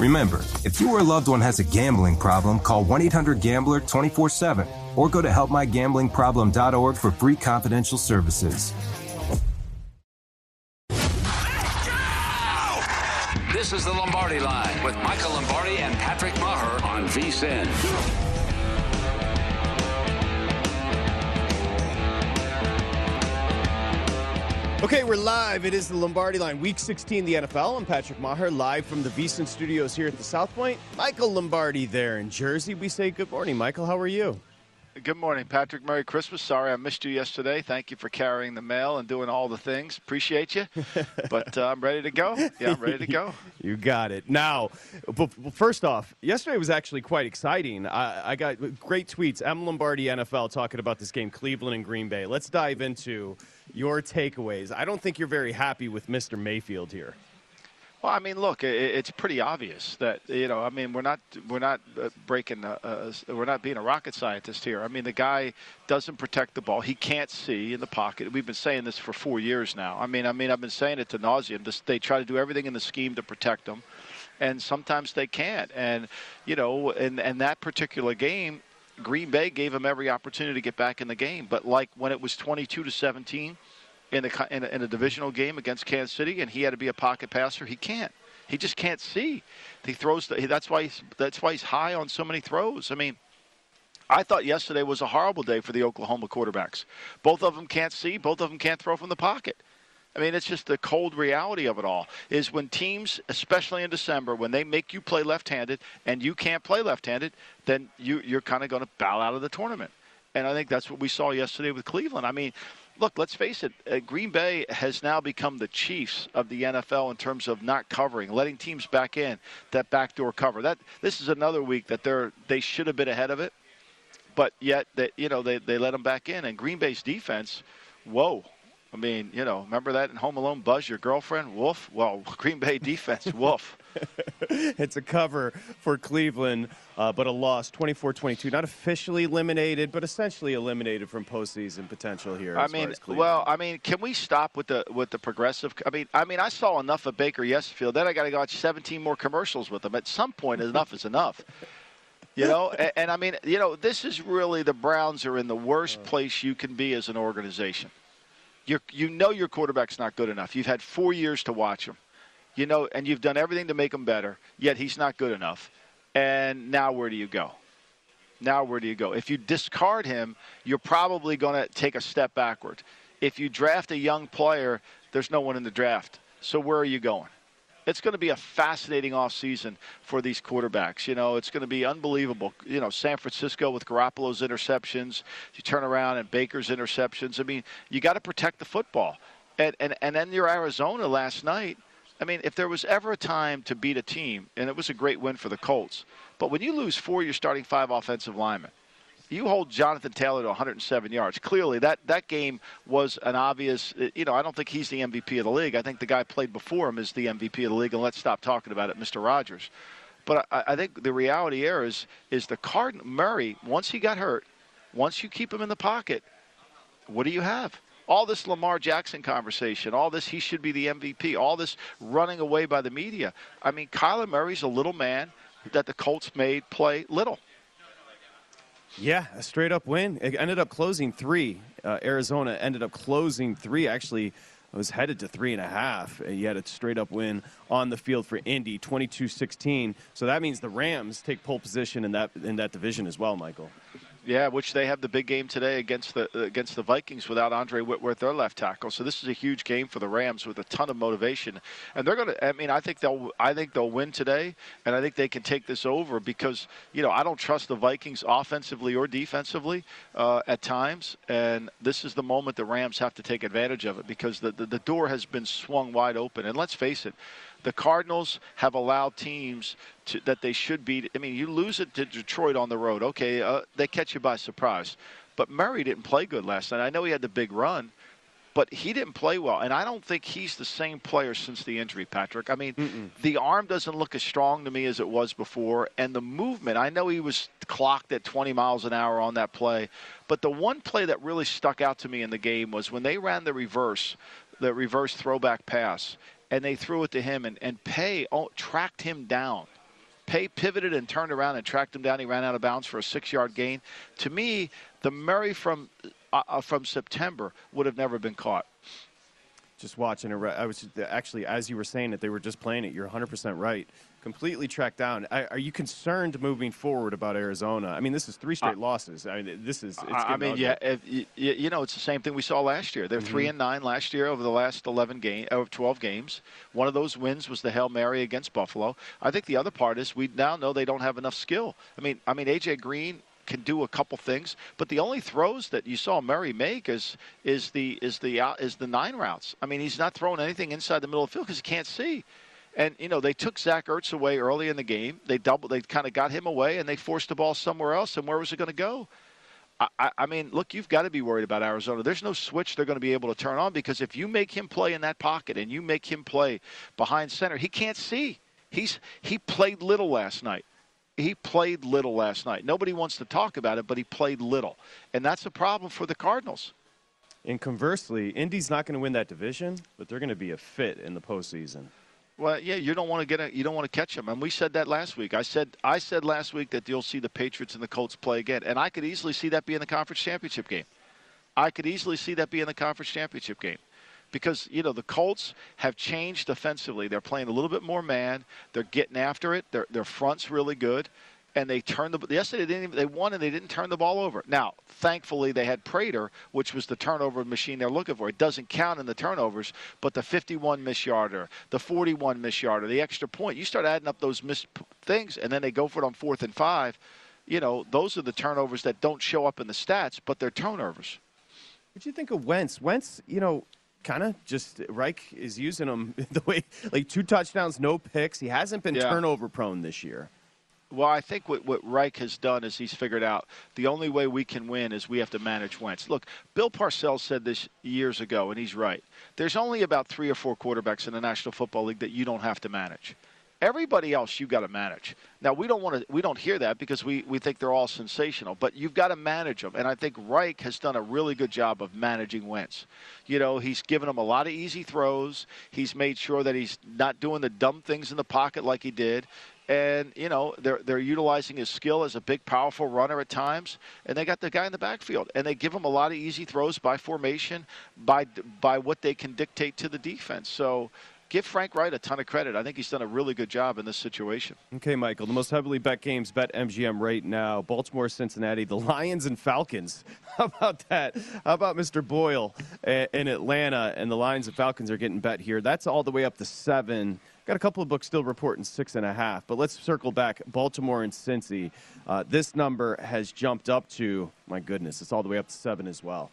Remember, if you or a loved one has a gambling problem, call 1 800 Gambler 24 7 or go to helpmygamblingproblem.org for free confidential services. This is the Lombardi line with Michael Lombardi and Patrick Meagher on VSIN. Okay, we're live. It is the Lombardi line, week 16, the NFL. I'm Patrick Meagher, live from the VSIN studios here at the South Point. Michael Lombardi there in Jersey. We say good morning. Michael, how are you? Good morning, Patrick. Merry Christmas. Sorry I missed you yesterday. Thank you for carrying the mail and doing all the things. Appreciate you. but uh, I'm ready to go. Yeah, I'm ready to go. you got it. Now, first off, yesterday was actually quite exciting. I, I got great tweets. M. Lombardi NFL talking about this game, Cleveland and Green Bay. Let's dive into your takeaways. I don't think you're very happy with Mr. Mayfield here. Well, I mean, look, it's pretty obvious that you know. I mean, we're not we're not uh, breaking. Uh, uh, we're not being a rocket scientist here. I mean, the guy doesn't protect the ball. He can't see in the pocket. We've been saying this for four years now. I mean, I mean, I've been saying it to nauseum. They try to do everything in the scheme to protect him, and sometimes they can't. And you know, in and that particular game, Green Bay gave him every opportunity to get back in the game. But like when it was 22 to 17 in a, in a, in a divisional game against Kansas City, and he had to be a pocket passer. He can't. He just can't see. He throws. The, that's why. He's, that's why he's high on so many throws. I mean, I thought yesterday was a horrible day for the Oklahoma quarterbacks. Both of them can't see. Both of them can't throw from the pocket. I mean, it's just the cold reality of it all. Is when teams, especially in December, when they make you play left-handed and you can't play left-handed, then you, you're kind of going to bow out of the tournament. And I think that's what we saw yesterday with Cleveland. I mean, look, let's face it, uh, Green Bay has now become the Chiefs of the NFL in terms of not covering, letting teams back in that backdoor cover. That this is another week that they're they should have been ahead of it, but yet they you know they they let them back in. And Green Bay's defense, whoa. I mean, you know, remember that in Home Alone, Buzz, your girlfriend, Wolf? Well, Green Bay defense, Wolf. it's a cover for Cleveland, uh, but a loss, 24-22. Not officially eliminated, but essentially eliminated from postseason potential here. I mean, well, I mean, can we stop with the with the progressive? I mean, I mean, I saw enough of Baker Yesfield. Then I got to watch 17 more commercials with him. At some point, enough is enough. You know, and, and I mean, you know, this is really the Browns are in the worst place you can be as an organization. You you know your quarterback's not good enough. You've had four years to watch him you know, and you've done everything to make him better, yet he's not good enough. And now where do you go? Now where do you go? If you discard him, you're probably going to take a step backward. If you draft a young player, there's no one in the draft. So where are you going? It's going to be a fascinating offseason for these quarterbacks. You know, it's going to be unbelievable. You know, San Francisco with Garoppolo's interceptions, you turn around and Baker's interceptions. I mean, you got to protect the football. And, and, and then your Arizona last night – I mean, if there was ever a time to beat a team, and it was a great win for the Colts, but when you lose four, you're starting five offensive linemen. You hold Jonathan Taylor to 107 yards. Clearly, that, that game was an obvious. You know, I don't think he's the MVP of the league. I think the guy played before him is the MVP of the league, and let's stop talking about it, Mr. Rogers. But I, I think the reality here is is the Card Murray. Once he got hurt, once you keep him in the pocket, what do you have? all this Lamar Jackson conversation, all this he should be the MVP, all this running away by the media. I mean, Kyler Murray's a little man that the Colts made play little. Yeah, a straight up win. It ended up closing three. Uh, Arizona ended up closing three. Actually, was headed to three and a half. You had a straight up win on the field for Indy, 22-16. So that means the Rams take pole position in that in that division as well, Michael. Yeah, which they have the big game today against the against the Vikings without Andrew Whitworth, their left tackle. So this is a huge game for the Rams with a ton of motivation, and they're going to. I mean, I think they'll. I think they'll win today, and I think they can take this over because you know I don't trust the Vikings offensively or defensively uh, at times, and this is the moment the Rams have to take advantage of it because the, the the door has been swung wide open. And let's face it, the Cardinals have allowed teams to, that they should beat. I mean, you lose it to Detroit on the road. Okay, uh, they catch you by surprise. But Murray didn't play good last night. I know he had the big run, but he didn't play well. And I don't think he's the same player since the injury, Patrick. I mean, Mm-mm. the arm doesn't look as strong to me as it was before. And the movement, I know he was clocked at 20 miles an hour on that play. But the one play that really stuck out to me in the game was when they ran the reverse, the reverse throwback pass and they threw it to him, and, and Paye oh, tracked him down. Paye pivoted and turned around and tracked him down. He ran out of bounds for a six-yard gain. To me, the Murray from uh, uh from September would have never been caught. Just watching it, I was actually as you were saying it, they were just playing it. You're 100% right completely tracked down. Are you concerned moving forward about Arizona? I mean, this is three straight uh, losses. I mean, this is. I mean, yeah, if, you, you, know, it's the same thing we saw last year. They're mm-hmm. three and nine last year over the last eleven game, of twelve games. One of those wins was the hail mary against Buffalo. I think the other part is we now know they don't have enough skill. I mean, I mean, AJ Green can do a couple things, but the only throws that you saw Murray make is is the is the uh, is the nine routes. I mean, he's not throwing anything inside the middle of the field because he can't see. And you know they took Zach Ertz away early in the game. They double, they kind of got him away, and they forced the ball somewhere else. And where was it going to go? I, I, mean, look, you've got to be worried about Arizona. There's no switch they're going to be able to turn on because if you make him play in that pocket and you make him play behind center, he can't see. He's he played little last night. He played little last night. Nobody wants to talk about it, but he played little, and that's a problem for the Cardinals. And conversely, Indy's not going to win that division, but they're going to be a fit in the postseason. Well, yeah, you don't want to get a, you don't want to catch them, and we said that last week. I said I said last week that you'll see the Patriots and the Colts play again, and I could easily see that be in the conference championship game. I could easily see that be in the conference championship game, because you know the Colts have changed defensively. They're playing a little bit more man. They're getting after it. Their their front's really good and they turned the yesterday they didn't even, they won and they didn't turn the ball over. Now, thankfully they had Prater, which was the turnover machine they're looking for. It doesn't count in the turnovers, but the 51 miss yarder, the 41 miss yarder, the extra point, you start adding up those missed things, and then they go for it on fourth and five. You know, those are the turnovers that don't show up in the stats, but they're turnovers. What do you think of Wentz? Wentz, you know, kind of just Reich is using him the way like two touchdowns, no picks. He hasn't been yeah. turnover prone this year. Well, I think what, what Reich has done is he's figured out the only way we can win is we have to manage Wentz. Look, Bill Parcells said this years ago, and he's right. There's only about three or four quarterbacks in the National Football League that you don't have to manage. Everybody else you've got to manage. Now we don't want to. We don't hear that because we, we think they're all sensational. But you've got to manage them, and I think Reich has done a really good job of managing Wentz. You know, he's given him a lot of easy throws. He's made sure that he's not doing the dumb things in the pocket like he did and you know they're they're utilizing his skill as a big, powerful runner at times, and they got the guy in the backfield, and they give him a lot of easy throws by formation, by by what they can dictate to the defense. So. Give Frank Reich a ton of credit. I think he's done a really good job in this situation. Okay, Michael. The most heavily bet games BetMGM right now: Baltimore, Cincinnati, the Lions, and Falcons. How about that? How about Mr. Boyle eh, in Atlanta and the Lions and Falcons are getting bet here? That's all the way up to seven. Got a couple of books still reporting six and a half, but let's circle back. Baltimore and Cincy. Uh, this number has jumped up to, my goodness, it's all the way up to seven as well.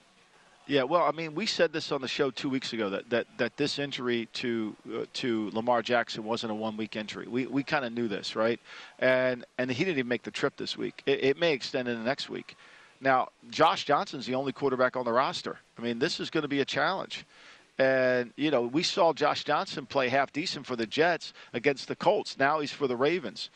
Yeah, well, I mean, we said this on the show two weeks ago that that, that this injury to uh, to Lamar Jackson wasn't a one week injury. We we kind of knew this, right? And and he didn't even make the trip this week. It, it may extend into next week. Now, Josh Johnson's the only quarterback on the roster. I mean, this is going to be a challenge. And, you know, we saw Josh Johnson play half decent for the Jets against the Colts. Now he's for the Ravens.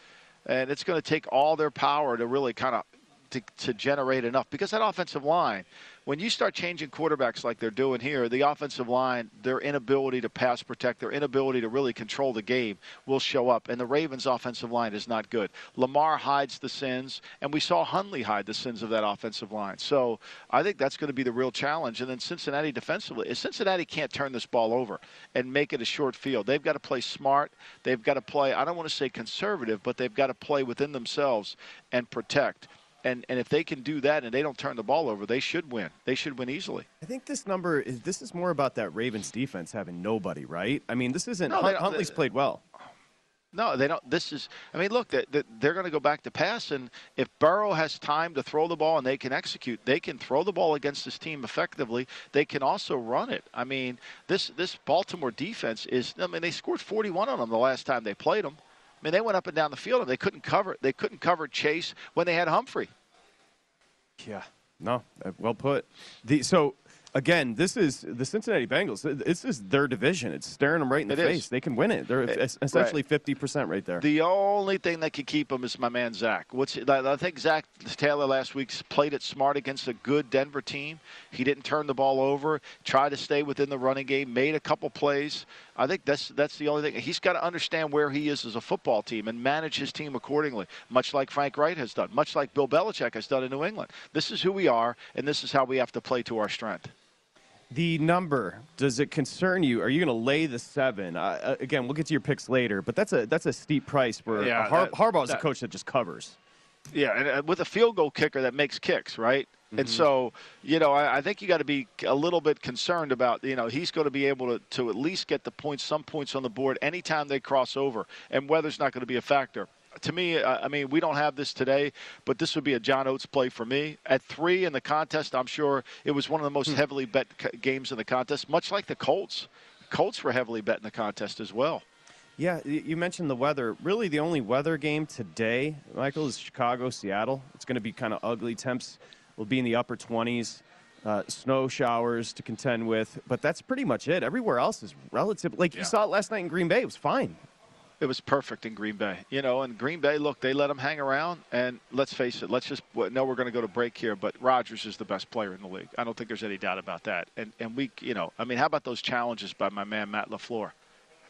And it's going to take all their power to really kind of to, to generate enough because that offensive line when you start changing quarterbacks like they're doing here, the offensive line, their inability to pass protect, their inability to really control the game will show up. And the Ravens' offensive line is not good. Lamar hides the sins, and we saw Huntley hide the sins of that offensive line. So I think that's going to be the real challenge. And then Cincinnati defensively, Cincinnati can't turn this ball over and make it a short field. They've got to play smart. They've got to play, I don't want to say conservative, but they've got to play within themselves and protect. And, and if they can do that and they don't turn the ball over, they should win. They should win easily. I think this number is this is more about that Ravens defense having nobody, right? I mean, this isn't No, Hunt, Huntley's they- played well. No, they don't. This is, I mean, look, they, they- they're going to go back to pass, and if Burrow has time to throw the ball and they can execute, they can throw the ball against this team effectively. They can also run it. I mean, this this Baltimore defense is. I mean, they scored 41 on them the last time they played them. I mean, they went up and down the field and they couldn't cover. They couldn't cover Chase when they had Humphrey. Yeah. No, uh, well put. The, so again, this is the Cincinnati Bengals. This is their division. It's staring them right in the It is. face. They can win it. They're It- essentially fifty percent right there. The only thing that could keep them is my man Zach. What's I think Zac Taylor last week played it smart against a good Denver team. He didn't turn the ball over, tried to stay within the running game, made a couple plays. I think that's that's the only thing. He's got to understand where he is as a football team and manage his team accordingly, much like Frank Reich has done, much like Bill Belichick has done in New England. This is who we are, and this is how we have to play to our strength. The number does it concern you? Are you going to lay the seven? Uh, uh, again, we'll get to your picks later, but that's a that's a steep price for Yeah, a Har- that- Harbaugh's a coach that just covers. Yeah, and uh, with a field goal kicker that makes kicks, right? And so, you know, I, I think you got to be a little bit concerned about, you know, he's going to be able to, to at least get the points, some points on the board anytime they cross over, and weather's not going to be a factor. To me, uh, I mean, we don't have this today, but this would be a John Oates play for me. At three in the contest, I'm sure it was one of the most heavily bet games in the contest, much like the Colts. Colts were heavily bet in the contest as well. Yeah, you mentioned the weather. Really, the only weather game today, Michael, is Chicago, Seattle. It's going to be kind of ugly. Temps will be in the upper 20s. Uh, snow showers to contend with, but that's pretty much it. Everywhere else is relative. Like you saw it last night in Green Bay, it was fine. It was perfect in Green Bay. You know, and Green Bay, look, they let them hang around. And let's face it, let's just know we're going to go to break here, but Rodgers is the best player in the league. I don't think there's any doubt about that. And and we, you know, I mean, how about those challenges by my man Matt LaFleur?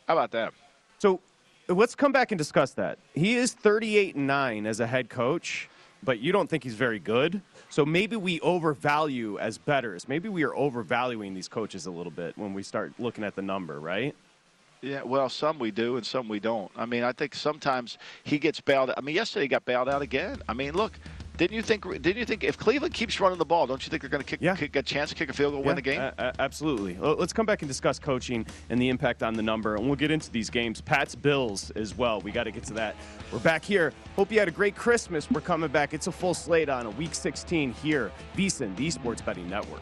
How about that? So let's come back and discuss that. He is 38 and 9 as a head coach, but you don't think he's very good. So maybe we overvalue as betters. Maybe we are overvaluing these coaches a little bit when we start looking at the number, right? Yeah, well, some we do and some we don't. I mean, I think sometimes he gets bailed out. I mean, yesterday he got bailed out again. I mean, look, didn't you think? Didn't you think if Cleveland keeps running the ball, don't you think they're going to kick, Yeah. kick a chance to kick a field goal, win the game? a- absolutely. Let's come back and discuss coaching and the impact on the number, and we'll get into these games. Pat's Bills as well. We got to get to that. We're back here. Hope you had a great Christmas. We're coming back. It's a full slate on a week 16 here, VSiN, the Sports Betting Network.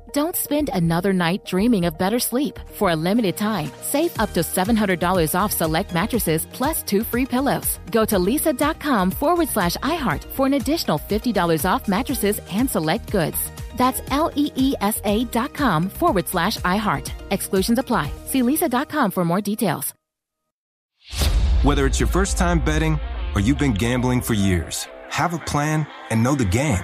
Don't spend another night dreaming of better sleep. For a limited time, save up to $700 off select mattresses plus two free pillows. Go to leesa.com forward slash iHeart for an additional $50 off mattresses and select goods. That's L E E S A dot com forward slash iHeart. Exclusions apply. See leesa.com for more details. Whether it's your first time betting or you've been gambling for years, have a plan and know the game.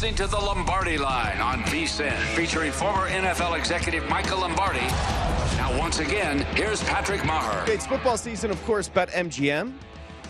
Listening to the Lombardi Line on VSIN, featuring former NFL executive Michael Lombardi. Now, once again, here's Patrick Meagher. It's football season, of course, BetMGM.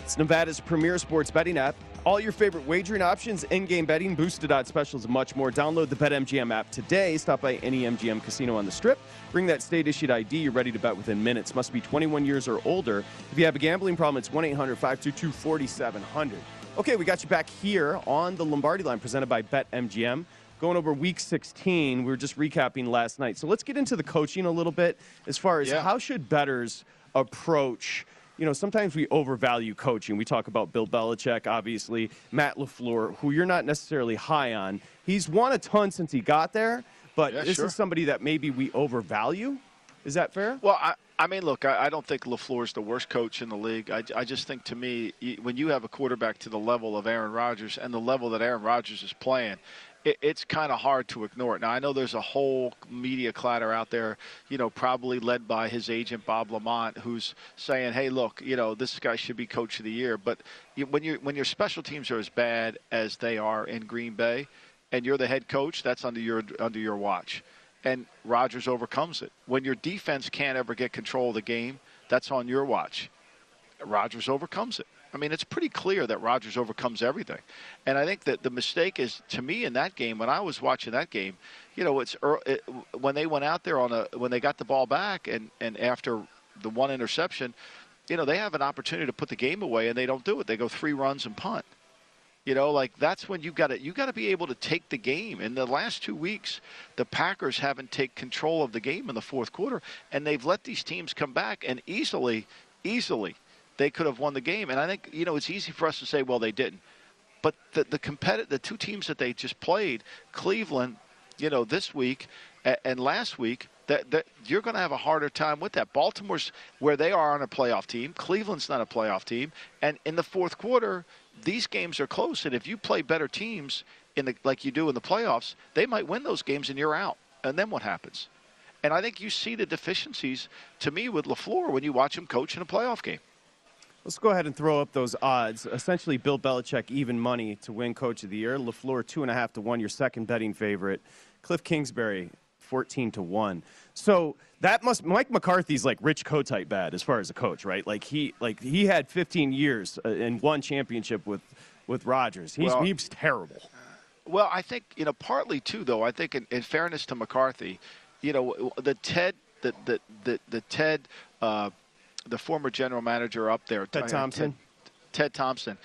It's Nevada's premier sports betting app. All your favorite wagering options, in-game betting, boosted odds specials, and much more. Download the BetMGM app today. Stop by any MGM casino on the Strip. Bring that state-issued ID. You're ready to bet within minutes. Must be 21 years or older. If you have a gambling problem, it's 1-800-522-4700. Okay, we got you back here on the Lombardi line presented by BetMGM. Going over week 16, we were just recapping last night. So let's get into the coaching a little bit as far as Yeah. how should betters approach you know, sometimes we overvalue coaching. We talk about Bill Belichick, obviously, Matt LaFleur, who you're not necessarily high on. He's won a ton since he got there, but Yeah, this sure. is somebody that maybe we overvalue. Is that fair? Well, I, I mean, look, I, I don't think LaFleur is the worst coach in the league. I, I just think to me, when you have a quarterback to the level of Aaron Rodgers and the level that Aaron Rodgers is playing, it, it's kind of hard to ignore it. Now, I know there's a whole media clatter out there, you know, probably led by his agent, Bob LaMonte, who's saying, hey, look, you know, this guy should be coach of the year. But when, you when your special teams are as bad as they are in Green Bay and you're the head coach, that's under your, under your watch and Rodgers overcomes it. When your defense can't ever get control of the game, that's on your watch. Rodgers overcomes it. I mean, it's pretty clear that Rodgers overcomes everything. And I think that the mistake is, to me, in that game, when I was watching that game, you know, it's ear- it, when they went out there on a when they got the ball back, and and after the one interception, you know, they have an opportunity to put the game away, and they don't do it. They go three runs and punt. You know, like that's when you've got to you got to be able to take the game. In the last two weeks, the Packers haven't taken control of the game in the fourth quarter, and they've let these teams come back and easily, easily, they could have won the game. And I think you know it's easy for us to say, well, they didn't. But the the competitive, the two teams that they just played, Cleveland, you know, this week a- and last week, that, that you're going to have a harder time with that. Baltimore's where they are on a playoff team. Cleveland's not a playoff team, and in the fourth quarter, these games are close. And if you play better teams in the like you do in the playoffs, they might win those games, and you're out. And then what happens? And I think you see the deficiencies to me with LaFleur when you watch him coach in a playoff game. Let's go ahead and throw up those odds. Essentially, Bill Belichick even money to win Coach of the Year. LaFleur two and a half to one, your second betting favorite. Cliff Kingsbury fourteen to one. So that must Mike McCarthy's like Rich Kotite bad as far as a coach, right? Like he like he had 15 years uh, and one championship with with Rodgers. He's Well- he's terrible. Well, I think you know partly too, though. I think in, in fairness to McCarthy, you know the Ted, the the the, the Ted, uh, the former general manager up there, Ted uh, Thompson. Ted, Ted Thompson,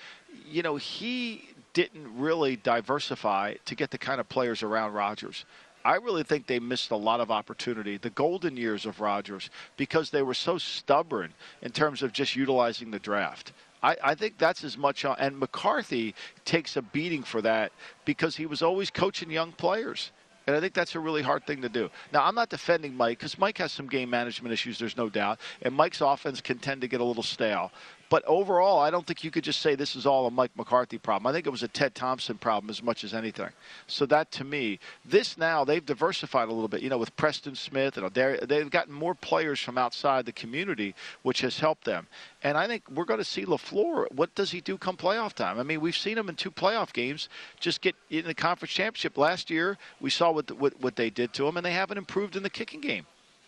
you know he didn't really diversify to get the kind of players around Rodgers. I really think they missed a lot of opportunity, the golden years of Rodgers, because they were so stubborn in terms of just utilizing the draft. I, I think that's as much and McCarthy takes a beating for that because he was always coaching young players. And I think that's a really hard thing to do. Now, I'm not defending Mike because Mike has some game management issues, there's no doubt. And Mike's offense can tend to get a little stale. But overall, I don't think you could just say this is all a Mike McCarthy problem. I think it was a Ted Thompson problem as much as anything. So that to me, this now they've diversified a little bit. You know, with Preston Smith and they've gotten more players from outside the community, which has helped them. And I think we're going to see LaFleur. What does he do come playoff time? I mean, we've seen him in two playoff games just get in the conference championship last year. We saw what what, what they did to him, and they haven't improved in the kicking game.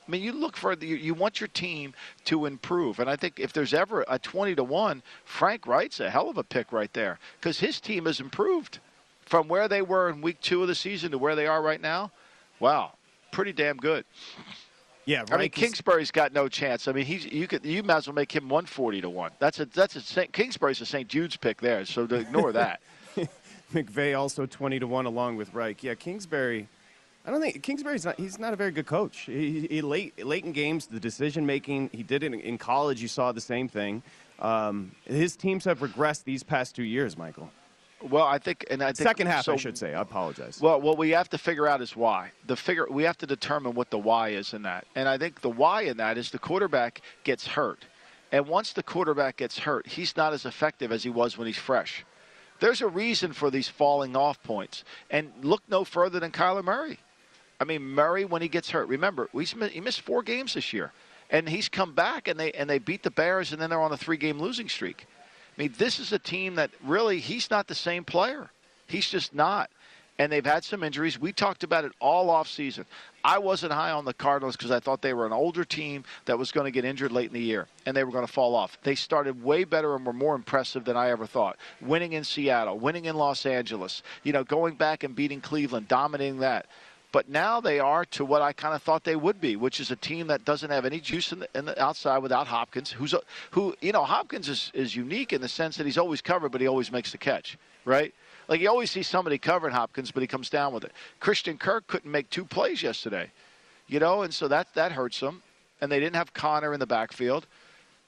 I mean, you look for the, you want your team to improve, and I think if there's ever a twenty to one, Frank Reich's a hell of a pick right there because his team has improved from where they were in week two of the season to where they are right now. Wow, pretty damn good. Yeah, I mean, Kingsbury's got no chance. I mean, he's you could you might as well make him one forty to one. That's a that's a Saint, Kingsbury's a St. Jude's pick there, so to ignore that. McVay also 20 to 1 along with Reich. Yeah, Kingsbury. I don't think Kingsbury's not. He's not a very good coach. He, he late late in games, the decision making. He did it in, in college. You saw the same thing. Um, his teams have regressed these past two years, Michael. Well, I think, and I think Second half, so, I should say. I apologize. Well, what we have to figure out is why. The figure we have to determine what the why is in that, and I think the why in that is the quarterback gets hurt, and once the quarterback gets hurt, he's not as effective as he was when he's fresh. There's a reason for these falling off points, and look no further than Kyler Murray. I mean, Murray when he gets hurt. Remember, he missed four games this year, and he's come back and they and they beat the Bears, and then they're on a three-game losing streak. I mean, this is a team that really he's not the same player. He's just not. And they've had some injuries. We talked about it all off season. I wasn't high on the Cardinals because I thought they were an older team that was going to get injured late in the year and they were going to fall off. They started way better and were more impressive than I ever thought. Winning in Seattle, winning in Los Angeles, you know, going back and beating Cleveland, dominating that. But now they are to what I kind of thought they would be, which is a team that doesn't have any juice in the, in the outside without Hopkins, who's a, who you know Hopkins is, is unique in the sense that he's always covered, but he always makes the catch, right? Like you always see somebody covering Hopkins, but he comes down with it. Christian Kirk couldn't make two plays yesterday, you know, and so that that hurts them. And they didn't have Conner in the backfield.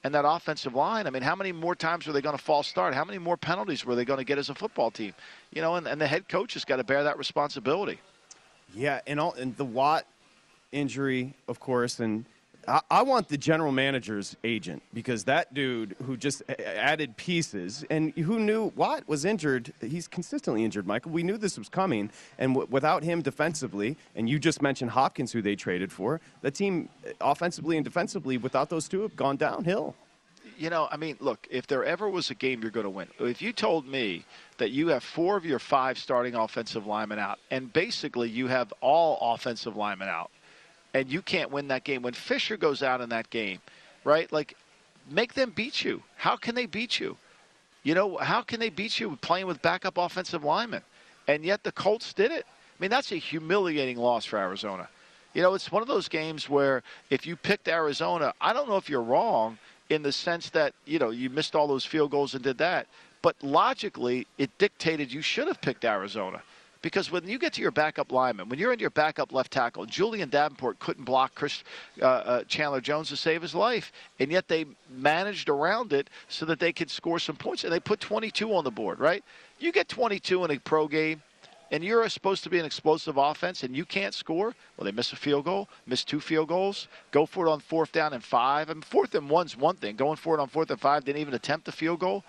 And that offensive line, I mean, how many more times were they going to false start? How many more penalties were they going to get as a football team? You know, and, and the head coach has got to bear that responsibility. Yeah, and all and the Watt injury, of course, and I, I, want the general manager's agent because that dude who just added pieces and who knew Watt was injured. He's consistently injured, Michael. We knew this was coming, and w- without him defensively, and you just mentioned Hopkins, who they traded for, the team eh, offensively and defensively, without those two, have gone downhill you know, I mean, look, if there ever was a game you're going to win, if you told me that you have four of your five starting offensive linemen out, and basically you have all offensive linemen out, and you can't win that game, when Fisher goes out in that game, right? Like, make them beat you. How can they beat you? You know, how can they beat you playing with backup offensive linemen? And yet the Colts did it. I mean, that's a humiliating loss for Arizona. You know, it's one of those games where if you picked Arizona, I don't know if you're wrong – in the sense that, you know, you missed all those field goals and did that. But logically, it dictated you should have picked Arizona. Because when you get to your backup lineman, when you're in your backup left tackle, Julie'n Davenport couldn't block Chris uh, uh, Chandler Jones to save his life, and yet they managed around it so that they could score some points, and they put 22 on the board. Right? You get 22 in a pro game, and you're supposed to be an explosive offense and you can't score, well, they miss a field goal, miss two field goals, go for it on fourth down and five. I mean, fourth and one's one thing. Going for it on fourth and five, didn't even attempt the field goal.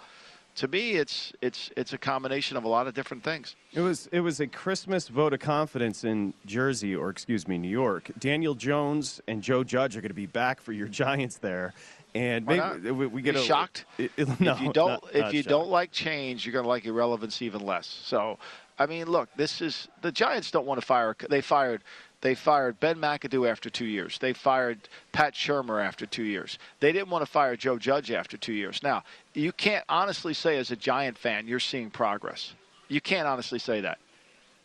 To me, it's it's it's a combination of a lot of different things. It was it was a Christmas vote of confidence in Jersey, or excuse me, New York. Daniel Jones and Joe Judge are going to be back for your Giants there, and maybe we, we get a, shocked. It, it, no, if you don't, not, if not you shocked. don't like change, you're going to like irrelevance even less. So I mean, look, this is the Giants don't want to fire. They fired. They fired Ben McAdoo after two years. They fired Pat Shurmur after two years. They didn't want to fire Joe Judge after two years. Now, you can't honestly say as a Giant fan you're seeing progress. You can't honestly say that.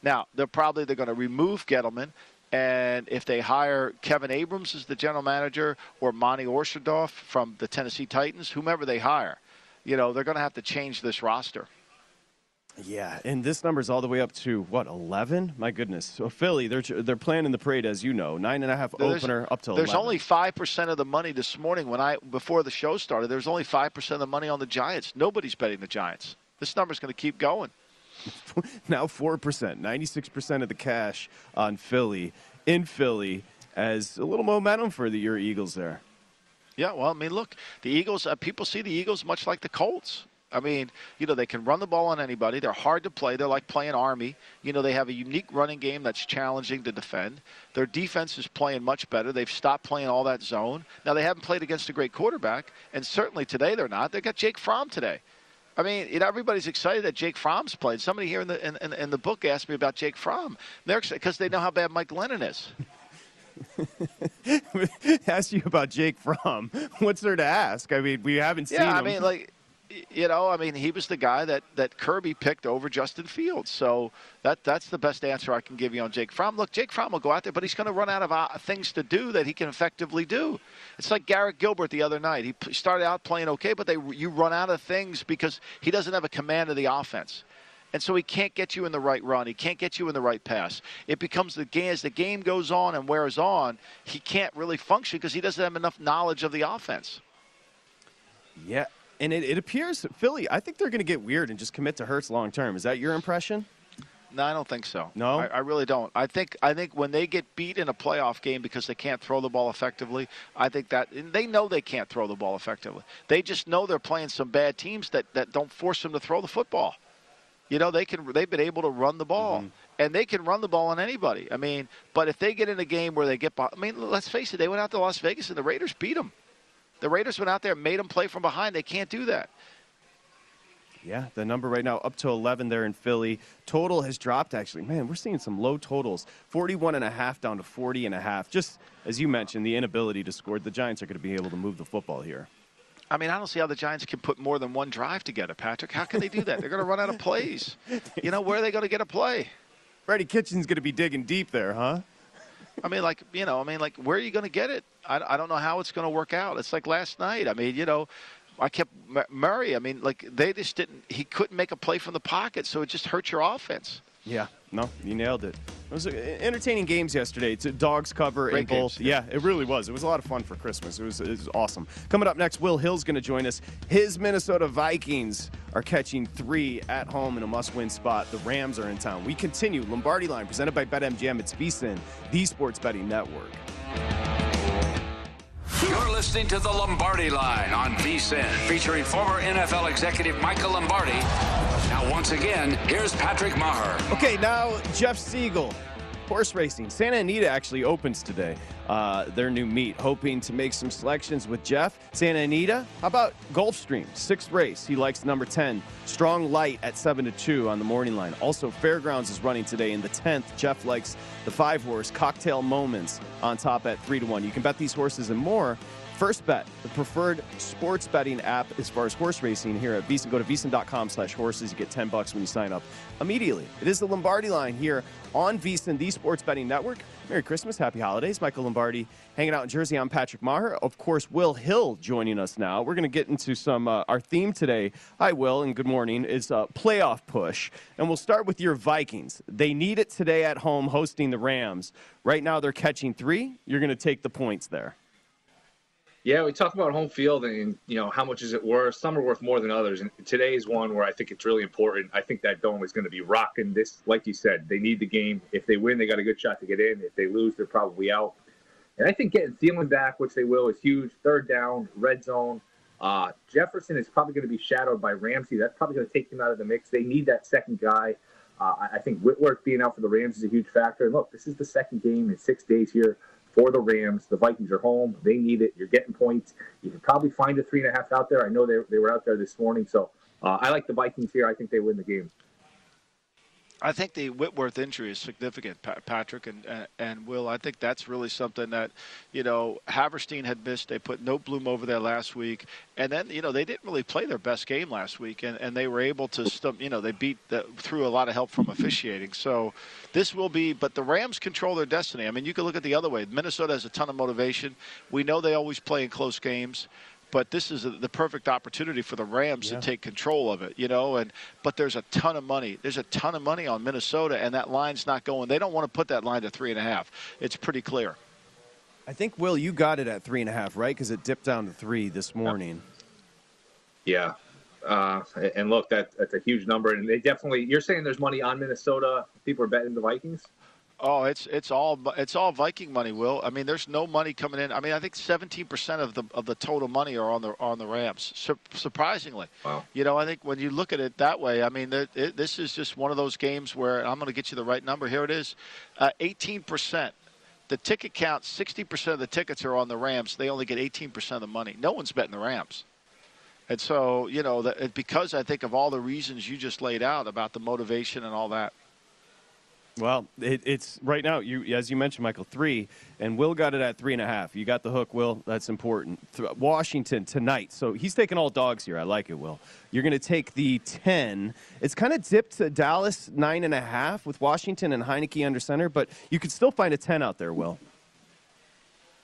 Now, they're probably they're going to remove Gettleman, and if they hire Kevin Abrams as the general manager or Monti Ossenfort from the Tennessee Titans, whomever they hire, you know they're going to have to change this roster. Yeah, and this number's all the way up to what eleven? My goodness! So Philly, they're they're playing in the parade as you know, nine and a half there's, opener up to. There's 11. only five percent of the money this morning when I before the show started. There's only five percent of the money on the Giants. Nobody's betting the Giants. This number's going to keep going. now four percent, ninety-six percent of the cash on Philly in Philly as a little momentum for the your Eagles there. Yeah, well, I mean, look, the Eagles. Uh, people see the Eagles much like the Colts. I mean, you know, they can run the ball on anybody. They're hard to play. They're like playing Army. You know, they have a unique running game that's challenging to defend. Their defense is playing much better. They've stopped playing all that zone. Now, they haven't played against a great quarterback, and certainly today they're not. They've got Jake Fromm today. I mean, you know, everybody's excited that Jake Fromm's played. Somebody here in the in, in, in the book asked me about Jake Fromm. They're because they know how bad Mike Glennon is. ask you about Jake Fromm. What's there to ask? I mean, we haven't seen yeah, him. I mean, like you know, I mean, he was the guy that, that Kirby picked over Justin Fields. So that that's the best answer I can give you on Jake Fromm. Look, Jake Fromm will go out there, but he's going to run out of uh, things to do that he can effectively do. It's like Garrett Gilbert the other night. He started out playing okay, but they you run out of things because he doesn't have a command of the offense. And so he can't get you in the right run. He can't get you in the right pass. It becomes the game as the game goes on and wears on. He can't really function because he doesn't have enough knowledge of the offense. Yeah, And it, it appears Philly, I think they're going to get weird and just commit to Hurts long term. Is that your impression? No, I don't think so. No, I, I, really don't. I think I think when they get beat in a playoff game because they can't throw the ball effectively, I think that they know they can't throw the ball effectively. They just know they're playing some bad teams that, that don't force them to throw the football. You know, they can they've been able to run the ball. Mm-hmm. And they can run the ball on anybody. I mean, but if they get in a game where they get, I mean, let's face it, they went out to Las Vegas and the Raiders beat them. The Raiders went out there and made them play from behind. They can't do that. Yeah, the number right now up to 11 there in Philly. Total has dropped actually. Man, we're seeing some low totals. 41 and a half down to 40 and a half. Just as you mentioned, the inability to score. The Giants are going to be able to move the football here. I mean, I don't see how the Giants can put more than one drive together, Patrick. How can they do that? They're going to run out of plays. You know, where are they going to get a play? Freddie Kitchen's going to be digging deep there, huh? I mean, like, you know, I mean, like, where are you going to get it? I, I don't know how it's going to work out. It's like last night. I mean, you know, I kept Murray. I mean, like they just didn't. He couldn't make a play from the pocket, so it just hurt your offense. Yeah, no, you nailed it. It was uh, entertaining games yesterday. It's a dogs cover Great in both. Yeah. yeah. it really was. It was a lot of fun for Christmas. It was, it was awesome. Coming up next, Will Hill's going to join us. His Minnesota Vikings are catching three at home in a must-win spot. The Rams are in town. We continue. Lombardi Line presented by BetMGM. It's VSIN, the Sports Betting Network. You're listening to the Lombardi Line on VSIN, featuring former NFL executive Michael Lombardi. Now, once again, here's Patrick Meagher. Okay, now Jeff Siegel, horse racing. Santa Anita actually opens today. Uh, their new meet, hoping to make some selections with Jeff. Santa Anita, how about Gulfstream, sixth race? He likes number 10, Strong Light at 7 to 2 on the morning line. Also, Fairgrounds is running today in the 10th. Jeff likes the five horse, Cocktail Moments on top at 3 to 1. You can bet these horses and more First Bet, the preferred sports betting app as far as horse racing here at VSIN. Go to VSIN.com slash horses. You get 10 bucks when you sign up immediately. It is the Lombardi line here on VSIN, the sports betting network. Merry Christmas, Happy Holidays. Michael Lombardi hanging out in Jersey. I'm Patrick Meagher. Of course, Will Hill joining us now. We're going to get into some, uh, our theme today. Hi, Will, and good morning, is uh, playoff push. And we'll start with your Vikings. They need it today at home hosting the Rams. Right now, they're catching three. You're going to take the points there. Yeah, we talk about home field and you know how much is it worth. Some are worth more than others, and today is one where I think it's really important. I think that dome is going to be rocking. This, like you said, they need the game. If they win, they got a good shot to get in. If they lose, they're probably out. And I think getting Thielen back, which they will, is huge. Third down, red zone. Uh, Jefferson is probably going to be shadowed by Ramsey. That's probably going to take him out of the mix. They need that second guy. Uh, I think Whitworth being out for the Rams is a huge factor. And look, this is the second game in six days here for the Rams. The Vikings are home. They need it. You're getting points. You can probably find a three and a half out there. I know they, they were out there this morning. So uh, I like the Vikings here. I think they win the game. I think the Whitworth injury is significant, Patrick and, and, Will. I think that's really something that, you know, Havenstein had missed. They put Noteboom over there last week, and then you know they didn't really play their best game last week, and, and they were able to, stump, you know, they beat the, through a lot of help from officiating. So this will be, but the Rams control their destiny. I mean, you can look at the other way. Minnesota has a ton of motivation. We know they always play in close games but this is a, the perfect opportunity for the Rams yeah. to take control of it, you know. And but there's a ton of money. There's a ton of money on Minnesota, and that line's not going. They don't want to put that line to three and a half. It's pretty clear. I think Will, you got it at three and a half, right? Because it dipped down to three this morning. Yeah. Uh, and look, that that's a huge number, and they definitely. You're saying there's money on Minnesota. People are betting the Vikings. Oh, it's it's all it's all Viking money, Will. I mean, there's no money coming in. I mean, I think 17% of the of the total money are on the on the Rams. Sur- surprisingly, wow. You know, I think when you look at it that way, I mean, it, it, this is just one of those games where I'm going to get you the right number. Here it is, uh, 18%. The ticket count, 60% of the tickets are on the Rams. They only get 18% of the money. No one's betting the Rams. And so, you know, that, because I think of all the reasons you just laid out about the motivation and all that. Well, it, it's right now. You, as you mentioned, Michael, three, and Will got it at three and a half. You got the hook, Will. That's important. Washington tonight, so he's taking all dogs here. I like it, Will. You're going to take the ten. It's kind of dipped to Dallas nine and a half with Washington and Heinicke under center, but you could still find a ten out there, Will.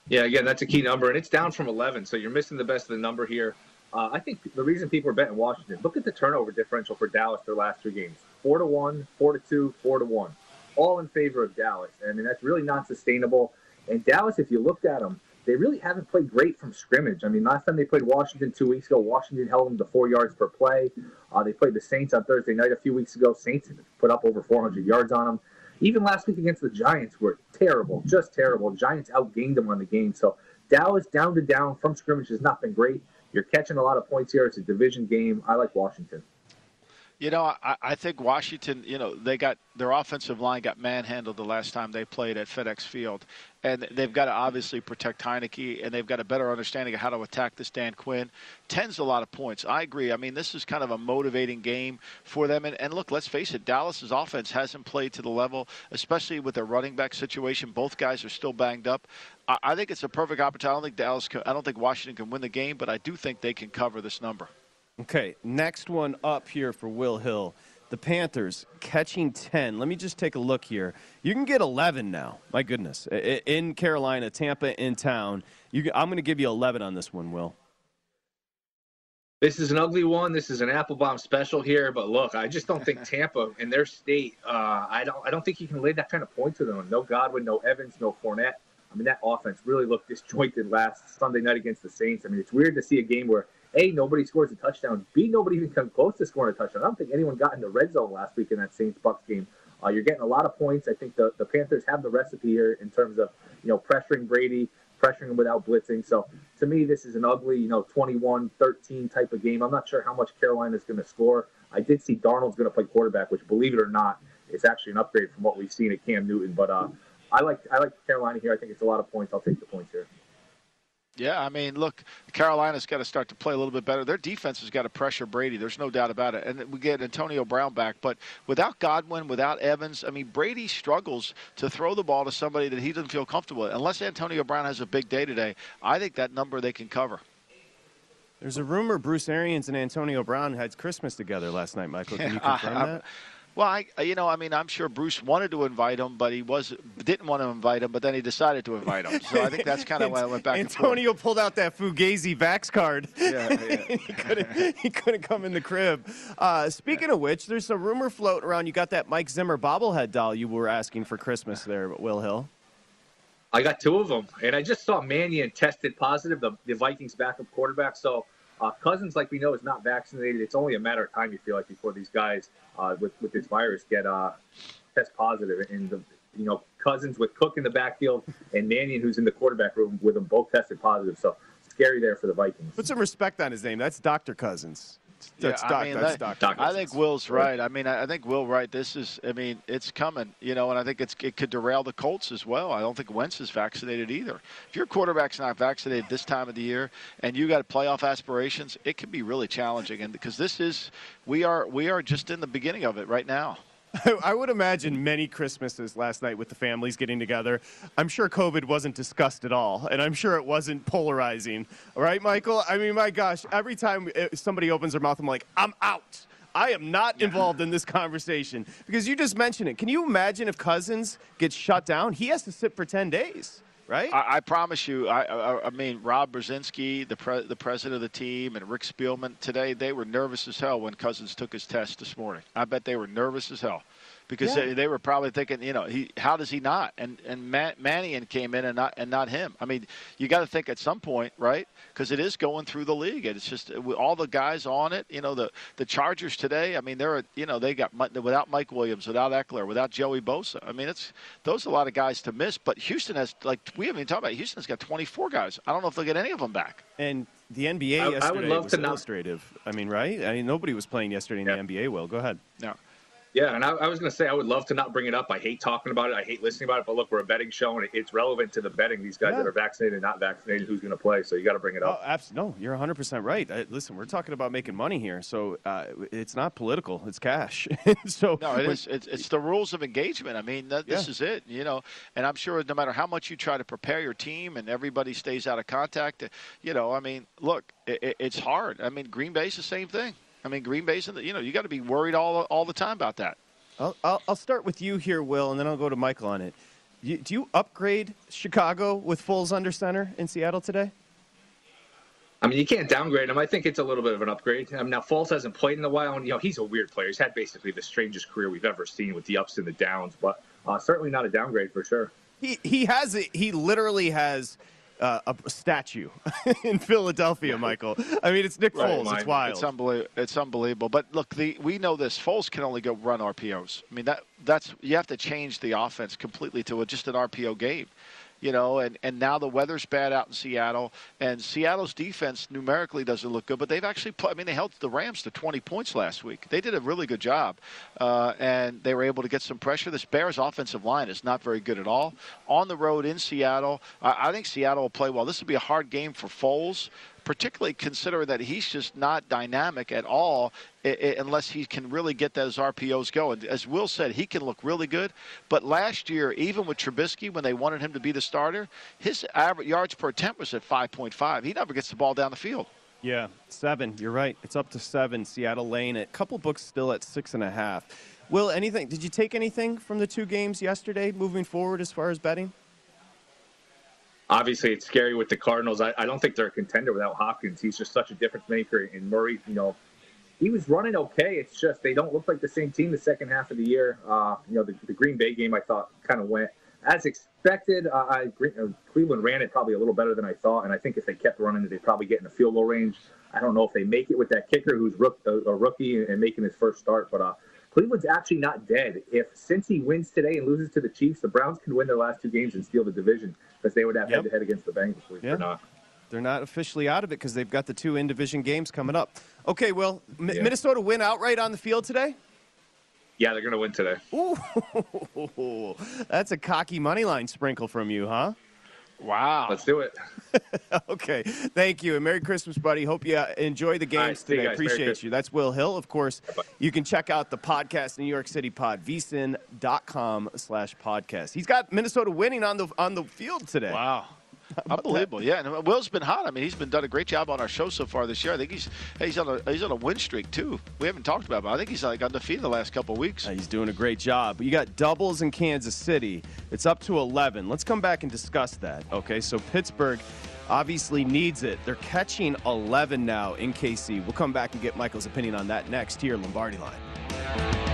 Yeah, again, that's a key number, and it's down from 11, so you're missing the best of the number here. Uh, I think the reason people are betting Washington, look at the turnover differential for Dallas their last three games: four to one, four to two, four to one all in favor of Dallas. I mean, that's really not sustainable. And Dallas, if you looked at them, they really haven't played great from scrimmage. I mean, last time they played Washington two weeks ago, Washington held them to four yards per play. Uh, they played the Saints on Thursday night a few weeks ago. Saints put up over 400 yards on them. Even last week against the Giants were terrible, just terrible. Giants outgained them on the game. So Dallas down to down from scrimmage has not been great. You're catching a lot of points here. It's a division game. I like Washington. You know, I, I think Washington, you know, they got their offensive line got manhandled the last time they played at FedEx Field. And they've got to obviously protect Heinicke, and they've got a better understanding of how to attack this Dan Quinn. Ten's a lot of points. I agree. I mean, this is kind of a motivating game for them. And, and look, let's face it, Dallas's offense hasn't played to the level, especially with their running back situation. Both guys are still banged up. I, I think it's a perfect opportunity. I don't think Dallas, can, I don't think Washington can win the game, but I do think they can cover this number. Okay, next one up here for Will Hill. The Panthers catching 10. Let me just take a look here. You can get 11 now. My goodness. In Carolina, Tampa in town. You, I'm going to give you 11 on this one, Will. This is an ugly one. This is an Applebaum special here, but look, I just don't think Tampa in their state. Uh, I don't. I don't think you can lay that kind of point to them. No Godwin, no Evans, no Fournette. I mean, that offense really looked disjointed last Sunday night against the Saints. I mean, it's weird to see a game where a, nobody scores a touchdown. B, nobody even comes close to scoring a touchdown. I don't think anyone got in the red zone last week in that Saints Bucks game. Uh, you're getting a lot of points. I think the, the Panthers have the recipe here in terms of you know pressuring Brady, pressuring him without blitzing. So to me, this is an ugly you know 21-13 type of game. I'm not sure how much Carolina is going to score. I did see Darnold's going to play quarterback, which believe it or not, it's actually an upgrade from what we've seen at Cam Newton. But uh, I like I like Carolina here. I think it's a lot of points. I'll take the points here. Yeah, I mean, look, Carolina's got to start to play a little bit better. Their defense has got to pressure Brady. There's no doubt about it. And we get Antonio Brown back, but without Godwin, without Evans, I mean, Brady struggles to throw the ball to somebody that he doesn't feel comfortable with. Unless Antonio Brown has a big day today, I think that number they can cover. There's a rumor Bruce Arians and Antonio Brown had Christmas together last night, Michael. Can you confirm I, that? Well, I, you know, I mean, I'm sure Bruce wanted to invite him, but he was didn't want to invite him. But then he decided to invite him. So I think that's kind of why I went back. To. Antonio pulled out that Fugazi Vax card. Yeah, yeah. he couldn't. He couldn't come in the crib. Uh, speaking of which, there's a rumor floating around. You got that Mike Zimmer bobblehead doll you were asking for Christmas there, Will Hill. I got two of them, and I just saw Mannion tested positive, the, the Vikings backup quarterback. So uh, Cousins, like we know, is not vaccinated. It's only a matter of time, you feel like, before these guys uh, with with this virus get uh, test positive. And the you know Cousins with Cook in the backfield and Mannion, who's in the quarterback room with them, both tested positive. So scary there for the Vikings. Put some respect on his name. That's Doctor Cousins. That's yeah, doc, I mean, that's that, Doc I think Will's right. I mean, I think Will right. This is, I mean, it's coming, you know, and I think it's it could derail the Colts as well. I don't think Wentz is vaccinated either. If your quarterback's not vaccinated this time of the year and you got playoff aspirations, it can be really challenging. And because this is, we are we are just in the beginning of it right now. I would imagine many Christmases last night with the families getting together. I'm sure COVID wasn't discussed at all, and I'm sure it wasn't polarizing. All right, Michael? I mean, my gosh, every time uh, somebody opens their mouth, I'm like, I'm out. I am not involved in this conversation because you just mentioned it. Can you imagine if Cousins gets shut down? He has to sit for 10 days right? I, I promise you. I, I, I, mean, Rob Brzezinski, the pre, the president of the team, and Rick Spielman today, they were nervous as hell when Cousins took his test this morning. I bet they were nervous as hell because yeah. they, they, were probably thinking, you know, he how does he not? And and Man, Mannion came in and not and not him. I mean, you got to think at some point, right? Because it is going through the league. and It's just uh, all the guys on it. You know, the the Chargers today. I mean, they're you know they got without Mike Williams, without Ekeler, without Joey Bosa. I mean, it's those are a lot of guys to miss. But Houston has like we haven't even talked about. It. Houston's got 24 guys. I don't know if they'll get any of them back. And the NBA I, yesterday I would love was to illustrative. Not... I mean, right? I mean, nobody was playing yesterday in yeah. the NBA. Well, go ahead. No. Yeah, and I, I was going to say I would love to not bring it up. I hate talking about it. I hate listening about it. But look, we're a betting show, and it's relevant to the betting. These guys yeah. that are vaccinated and not vaccinated, who's going to play? So you got to bring it up. Oh, absolutely. No, you're 100 percent right. I, listen, we're talking about making money here, so uh, it's not political. It's cash. so no, it is. It's, it's, the rules of engagement. I mean, that, this yeah. is it. You know, and I'm sure no matter how much you try to prepare your team and everybody stays out of contact, you know, I mean, look, it, it's hard. I mean, Green Bay's the same thing. I mean, Green Bay's, in the, you know, you got to be worried all all the time about that. I'll, I'll, I'll, start with you here, Will, and then I'll go to Michael on it. You, do you upgrade Chicago with Foles under center in Seattle today? I mean, you can't downgrade him. I think it's a little bit of an upgrade. I mean, now Foles hasn't played in a while, and you know he's a weird player. He's had basically the strangest career we've ever seen with the ups and the downs, but uh, certainly not a downgrade for sure. He he has it. He literally has uh, a statue in Philadelphia, Michael. I mean, it's Nick Right, Foles. Mike. It's wild. It's unbelievable. It's unbelievable. But look, the we know this. Foles can only go run RPOs. I mean that that's you have to change the offense completely to a, just an RPO game. You know, and, and now the weather's bad out in Seattle, and Seattle's defense numerically doesn't look good, but they've actually, put, I mean, they held the Rams to 20 points last week. They did a really good job, uh, and they were able to get some pressure. This Bears offensive line is not very good at all. On the road in Seattle, I, I think Seattle will play well. This will be a hard game for Foles particularly considering that he's just not dynamic at all unless he can really get those RPOs going. As Will said, he can look really good. But last year, even with Trubisky, when they wanted him to be the starter, his average yards per attempt was at 5.5. He never gets the ball down the field. Yeah, seven. You're right. It's up to seven. Seattle Lane. A couple books still at six and a half. Will, anything? Did you take anything from the two games yesterday moving forward as far as betting? Obviously it's scary with the Cardinals. I, I don't think they're a contender without Hopkins. He's just such a difference maker. And Murray, you know, he was running okay. It's just they don't look like the same team the second half of the year. Uh, you know, the, the Green Bay game I thought kind of went as expected. Uh, I, uh, Cleveland ran it probably a little better than I thought, and I think if they kept running it, they'd probably get in the field goal range. I don't know if they make it with that kicker who's rook, a, a rookie and making his first start, but uh, Cleveland's actually not dead. If Cincy wins today and loses to the Chiefs, the Browns can win their last two games and steal the division because they would have Yep. head to head against the Bengals. Believe Yeah. or not. They're not officially out of it because they've got the two in division games coming up. Okay, Will, M- Yeah. Minnesota win outright on the field today? Yeah, they're going to win today. Ooh, that's a cocky money line sprinkle from you, huh? Wow. Let's do it. okay. Thank you. And Merry Christmas, buddy. Hope you uh, enjoy the games see you today. guys. Appreciate you. That's Will Hill. Of course, you can check out the podcast, New York City Pod, vsin.com slash podcast. He's got Minnesota winning on the on the field today. Wow. Unbelievable, yeah. And Will's been hot. I mean, he's been done a great job on our show so far this year. I think he's he's on a he's on a win streak too. We haven't talked about, it, but I think he's like undefeated the last couple of weeks. Uh, He's doing a great job. You got doubles in Kansas City. It's up to 11. Let's come back and discuss that. Okay, so Pittsburgh obviously needs it. They're catching 11 now in KC. We'll come back and get Michael's opinion on that next here, Lombardi Line.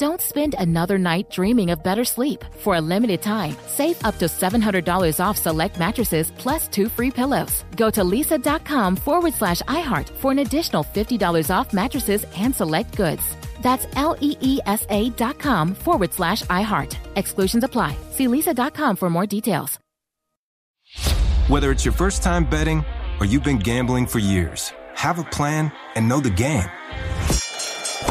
Don't spend another night dreaming of better sleep. For a limited time, save up to $700 off select mattresses plus two free pillows. Go to leesa.com forward slash iHeart for an additional $50 off mattresses and select goods. That's L E E S A dot com forward slash iHeart. Exclusions apply. See leesa.com for more details. Whether it's your first time betting or you've been gambling for years, have a plan and know the game.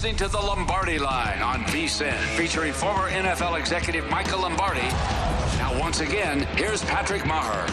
Listening to the Lombardi Line on VSIN, featuring former NFL executive Michael Lombardi. Now, once again, here's Patrick Meagher.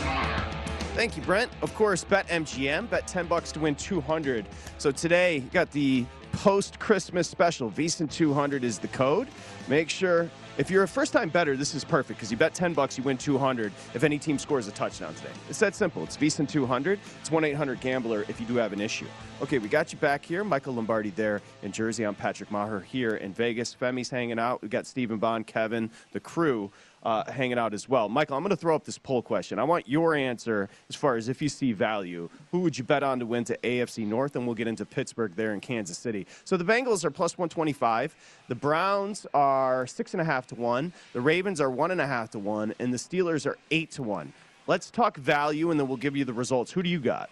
Thank you, Brent. Of course, BetMGM. Bet 10 bucks to win 200. So today, you got the post Christmas special. VSIN 200 is the code. Make sure if you're a first time better, this is perfect because you bet 10 bucks, you win 200 if any team scores a touchdown today. It's that simple. It's VSIN 200. It's 1 800 Gambler if you do have an issue. Okay, we got you back here. Michael Lombardi there in Jersey. I'm Patrick Meagher here in Vegas. Femi's hanging out. We got Stephen Bond, Kevin, the crew uh, hanging out as well. Michael, I'm going to throw up this poll question. I want your answer as far as if you see value. Who would you bet on to win to AFC North? And we'll get into Pittsburgh there in Kansas City. So the Bengals are plus 125. The Browns are six and a half to one. The Ravens are one and a half to one, and the Steelers are eight to one. Let's talk value, and then we'll give you the results. Who do you got?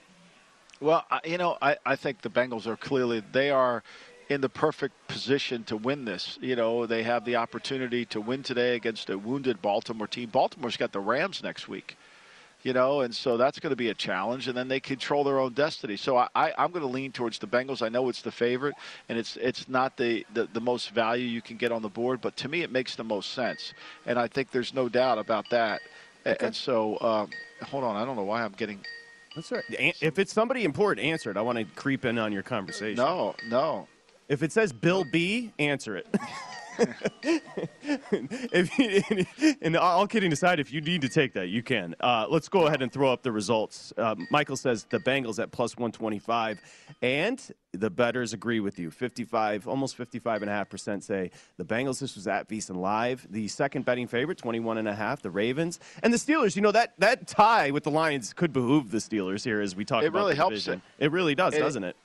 Well, you know, I, I think the Bengals are clearly they are in the perfect position to win this. You know, they have the opportunity to win today against a wounded Baltimore team. Baltimore's got the Rams next week. You know, and so that's going to be a challenge, and then they control their own destiny. So I, I, am going to lean towards the Bengals. I know it's the favorite, and it's it's not the, the, the most value you can get on the board, but to me it makes the most sense, and I think there's no doubt about that. Okay. And so, um, hold on, I don't know why I'm getting that's right. If it's somebody important, answer it. I want to creep in on your conversation. No, no. If it says Bill B, answer it. if and all kidding aside, if you need to take that, you can. Uh, let's go ahead and throw up the results. Uh, Michael says the Bengals at plus 125, and the betters agree with you. 55, almost 55 and a half percent say the Bengals. This was at VSIN Live. The second betting favorite, 21 and a half, the Ravens, and the Steelers. You know that that tie with the Lions could behoove the Steelers here as we talk it about. It really helps it. It really does, it, doesn't it?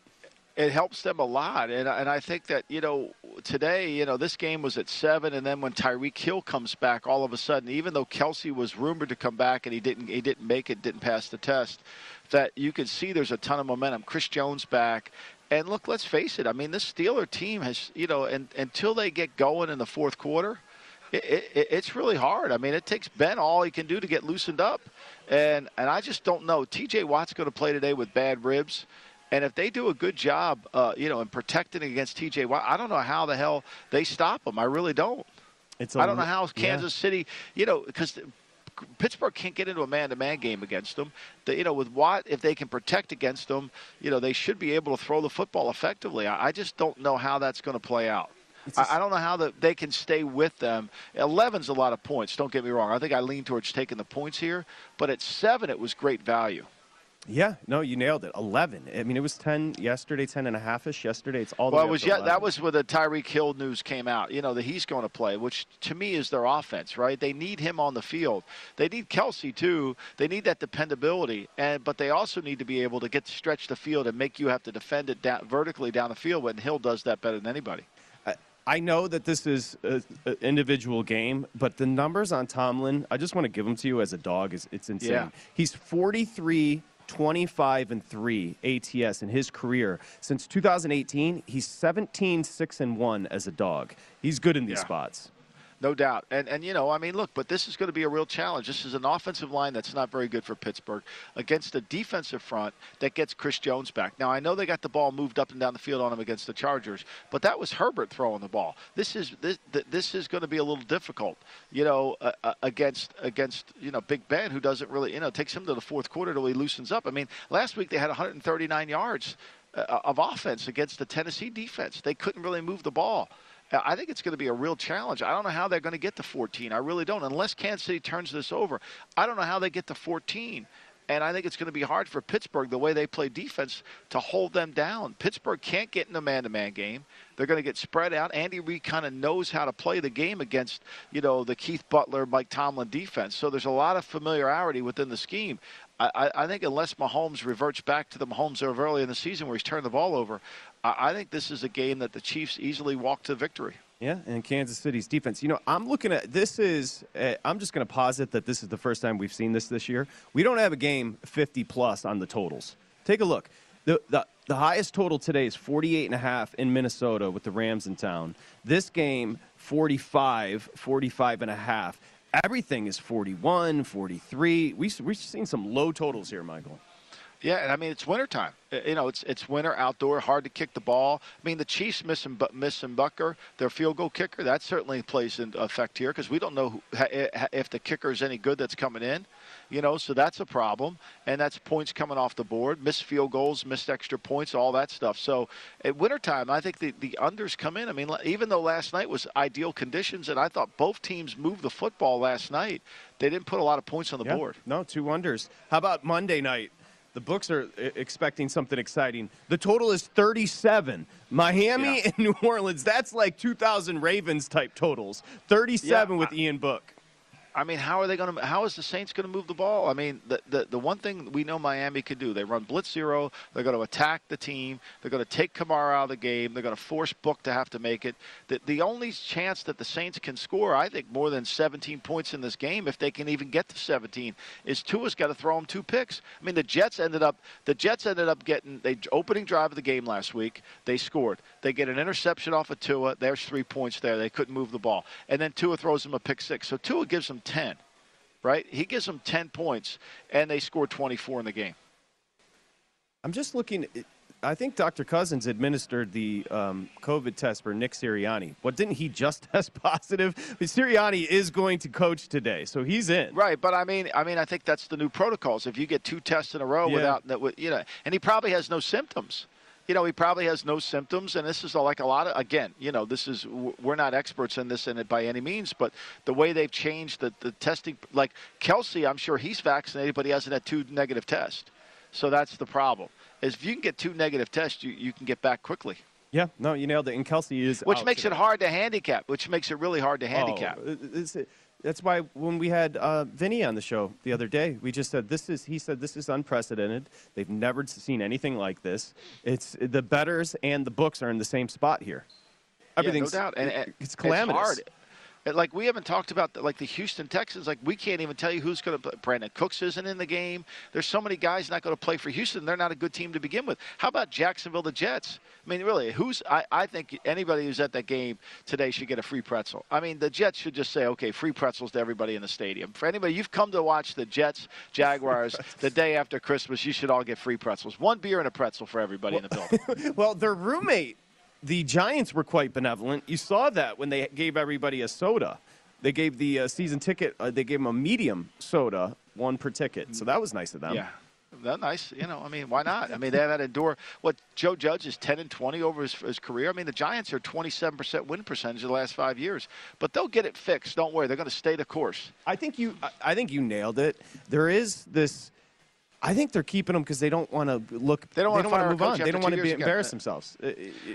It helps them a lot. And, and I think that, you know, today, you know, this game was at seven, and then when Tyreek Hill comes back, all of a sudden, even though Kelce was rumored to come back and he didn't, he didn't make it, didn't pass the test, that you can see there's a ton of momentum. Chris Jones back. And look, let's face it. I mean, this Steeler team has, you know, and, until they get going in the fourth quarter, it, it, it's really hard. I mean, it takes Ben all he can do to get loosened up. And, and I just don't know. TJ Watt's going to play today with bad ribs. And if they do a good job, uh, you know, in protecting against TJ Watt, I don't know how the hell they stop them. I really don't. It's I don't know how Kansas yeah. City, you know, because Pittsburgh can't get into a man-to-man game against them. The, you know, with Watt, if they can protect against them, you know, they should be able to throw the football effectively. I, I just don't know how that's going to play out. I, I don't know how the, they can stay with them. 11's a lot of points. Don't get me wrong. I think I lean towards taking the points here, but at seven, it was great value. Yeah, no, you nailed it. Eleven. I mean, it was ten yesterday, ten and a half ish. Yesterday, it's all. well, it was yeah. That was where the Tyreek Hill news came out. You know that he's going to play, which to me is their offense, right? They need him on the field. They need Kelce, too. They need that dependability, and but they also need to be able to get to stretch the field and make you have to defend it down, vertically down the field. When Hill does that better than anybody. I know that this is an individual game, but the numbers on Tomlin, I just want to give them to you as a dog. Is it's insane. Yeah. He's 43 25 and 3 ATS in his career. Since 2018, he's 17 6 and 1 as a dog. He's good in these yeah. spots. No doubt. And, and, you know, I mean, look, but this is going to be a real challenge. This is an offensive line that's not very good for Pittsburgh against a defensive front that gets Chris Jones back. Now, I know they got the ball moved up and down the field on him against the Chargers, but that was Herbert throwing the ball. This is this, this is going to be a little difficult, you know, uh, uh, against, against, you know, Big Ben, who doesn't really, you know, takes him to the fourth quarter till he loosens up. I mean, last week they had 139 yards uh, of offense against the Tennessee defense. They couldn't really move the ball. I think it's going to be a real challenge. I don't know how they're going to get to 14. I really don't. Unless Kansas City turns this over, I don't know how they get to 14. And I think it's going to be hard for Pittsburgh, the way they play defense, to hold them down. Pittsburgh can't get in a man to man game. They're going to get spread out. Andy Reid kind of knows how to play the game against, you know, the Keith Butler, Mike Tomlin defense. So there's a lot of familiarity within the scheme. I, I think unless Mahomes reverts back to the Mahomes of early in the season where he's turned the ball over, I, I think this is a game that the Chiefs easily walk to victory. Yeah, and Kansas City's defense. You know, I'm looking at this is. Uh, I'm just going to posit that this is the first time we've seen this this year. We don't have a game 50 plus on the totals. Take a look. The, the, the highest total today is 48 and a half in Minnesota with the Rams in town. This game 45, 45 and a half. Everything is 41, 43. We, we've seen some low totals here, Michael. Yeah, and I mean it's wintertime. Uh, You know, it's it's winter outdoor, hard to kick the ball. I mean, the Chiefs missing missing Butker, their field goal kicker. That certainly plays into effect here because we don't know who, ha- ha- if the kicker is any good that's coming in. You know, so that's a problem, and that's points coming off the board, missed field goals, missed extra points, all that stuff. So at wintertime, I think the the unders come in. I mean, even though last night was ideal conditions, and I thought both teams moved the football last night, they didn't put a lot of points on the Yeah. board. No, two wonders. How about Monday night? The books are uh, expecting something exciting. The total is 37. Miami Yeah. and New Orleans. That's like 2000 Ravens type totals. 37 Yeah, with Ian Book. I mean, how are they going to? How is the Saints going to move the ball? I mean, the, the the one thing we know Miami could do, they run blitz zero. They're going to attack the team. They're going to take Kamara out of the game. They're going to force Book to have to make it. The the only chance that the Saints can score, I think, more than 17 points in this game, if they can even get to 17, is Tua's got to throw them two picks. I mean, the Jets ended up the Jets ended up getting the opening drive of the game last week. They scored. They get an interception off of Tua. There's three points there. They couldn't move the ball, and then Tua throws them a pick six. So Tua gives them 10 right? He gives them 10 points, and they score 24 in the game. I'm just looking. I think Dr. Cousins administered the um, COVID test for Nick Sirianni. What didn't he just test positive? But Sirianni is going to coach today, so he's in. Right, but I mean, I mean, I think that's the new protocols. If you get two tests in a row Yeah. without, that, you know, and he probably has no symptoms. You know, he probably has no symptoms, and this is like a lot of. Again, you know, this is we're not experts in this in it by any means, but the way they've changed the, the testing, like Kelce, I'm sure he's vaccinated, but he hasn't had two negative tests. So that's the problem. Is if you can get two negative tests, you, you can get back quickly. Yeah, no, you nailed it. And Kelce is Which makes today. it hard to handicap. Which makes it really hard to oh, handicap. Oh, that's why when we had uh, Vinny on the show the other day, we just said this is. He said this is unprecedented. They've never seen anything like this. It's the betters and the books are in the same spot here. Everything's yeah, no doubt. And, and it's calamitous. hard. Like we haven't talked about the, like the Houston Texans. Like we can't even tell you who's going to. play. Brandin Cooks isn't in the game. There's so many guys not going to play for Houston. They're not a good team to begin with. How about Jacksonville, the Jets? I mean, really, who's? I, I think anybody who's at that game today should get a free pretzel. I mean, the Jets should just say, okay, free pretzels to everybody in the stadium. For anybody you've come to watch the Jets Jaguars the day after Christmas, you should all get free pretzels. One beer and a pretzel for everybody in the building. well, their roommate, the Giants were quite benevolent. You saw that when they gave everybody a soda. They gave the uh, season ticket. Uh, they gave them a medium soda, one per ticket. So that was nice of them. Yeah. that nice. You know, I mean, why not? I mean, they have had to endure what Joe Judge is 10 and 20 over his, his career. I mean, the Giants are 27% win percentage of the last five years, but they'll get it fixed. Don't worry. They're going to stay the course. I think you. I think you nailed it. There is this. I think they're keeping them because they don't want to look. They don't fire a move on. They don't want to be again. embarrass themselves.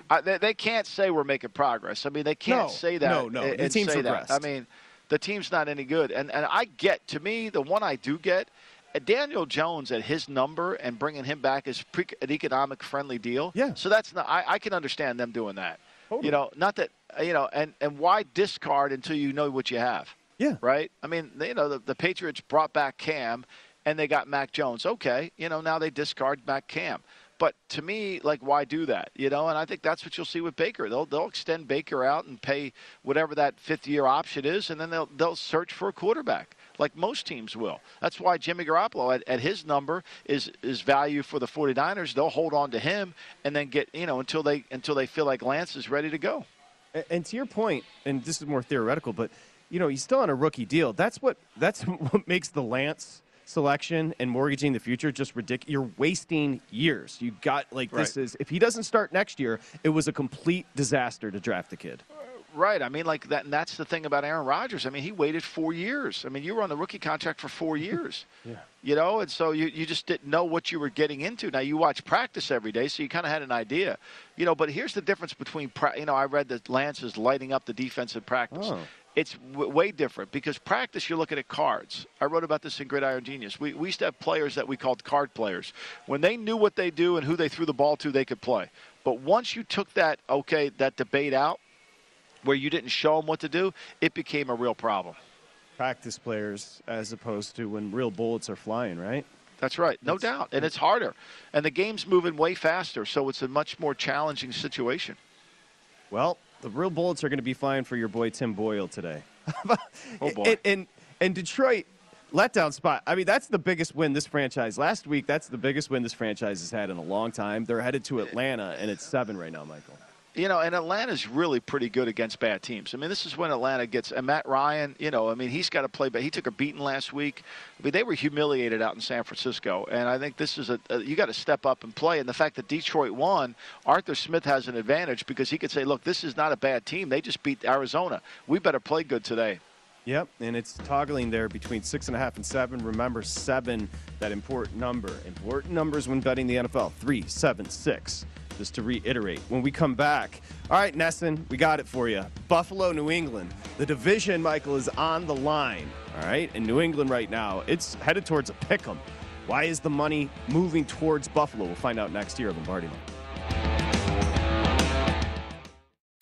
Uh, they, they can't say we're making progress. I mean, they can't No, say that. no, no. and- The team's that. regressed. I mean, the team's not any good. And and I get to me the one I do get. uh, Daniel Jones at his number and bringing him back is pre- an economic friendly deal. Yeah. So that's not. I, I can understand them doing that. Totally. You know, not that uh, you know, and and why discard until you know what you have. Yeah. Right. I mean, you know, the, the Patriots brought back Cam, and they got Mac Jones. Okay. You know, now they discard Mac Cam. But to me, like, why do that? You know, and I think that's what you'll see with Baker. They'll they'll extend Baker out and pay whatever that fifth year option is, and then they'll they'll search for a quarterback, like most teams will. That's why Jimmy Garoppolo at, at his number is is value for the 49ers. They'll hold on to him and then get you know until they until they feel like Lance is ready to go. A- And to your point, and this is more theoretical, but you know he's still on a rookie deal. That's what that's what makes the Lance selection and mortgaging the future just ridiculous. You're wasting years. You got like this is if he doesn't start next year, it was a complete disaster to draft the kid. Uh, right. I mean, like that. And that's the thing about Aaron Rodgers. I mean, he waited four years. I mean, you were on the rookie contract for four years. Yeah. You know, and so you, you just didn't know what you were getting into. Now you watch practice every day, so you kind of had an idea. You know, but here's the difference between. pra- You know, I read that Lance is lighting up the defensive practice. Oh. It's w- way different because practice, you're looking at cards. I wrote about this in Gridiron Genius. We, we used to have players that we called card players. When they knew what they do and who they threw the ball to, they could play. But once you took that, okay, that debate out, where you didn't show them what to do, it became a real problem. Practice players as opposed to when real bullets are flying, right? That's right, no doubt. And it's harder. And the game's moving way faster, so it's a much more challenging situation. Well, the real bullets are going to be flying for your boy Tim Boyle today. Oh, boy. And, and and Detroit, letdown spot. I mean, that's the biggest win this franchise. Last week, that's the biggest win this franchise has had in a long time. They're headed to Atlanta, and it's seven right now, Michael. You know, and Atlanta's really pretty good against bad teams. I mean, this is when Atlanta gets and Matt Ryan. You know, I mean, he's got to play, but he took a beating last week. I mean, they were humiliated out in San Francisco, and I think this is a, a you got to step up and play. And the fact that Detroit won, Arthur Smith has an advantage because he could say, "Look, this is not a bad team. They just beat Arizona. We better play good today." Yep, and it's toggling there between six and a half and seven. Remember, seven, that important number. Important numbers when betting the NFL. Three, seven, six just to reiterate. When we come back, all right, Nesson, we got it for you. Buffalo, New England. The division, Michael, is on the line. All right, in New England right now, it's headed towards a pick 'em. Why is the money moving towards Buffalo? We'll find out next year, Lombardi.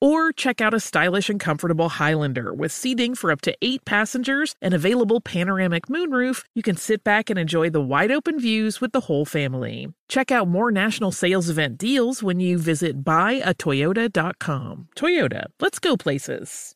Or check out a stylish and comfortable Highlander with seating for up to eight passengers and available panoramic moonroof. You can sit back and enjoy the wide open views with the whole family. Check out more national sales event deals when you visit buyatoyota.com. Toyota, let's go places.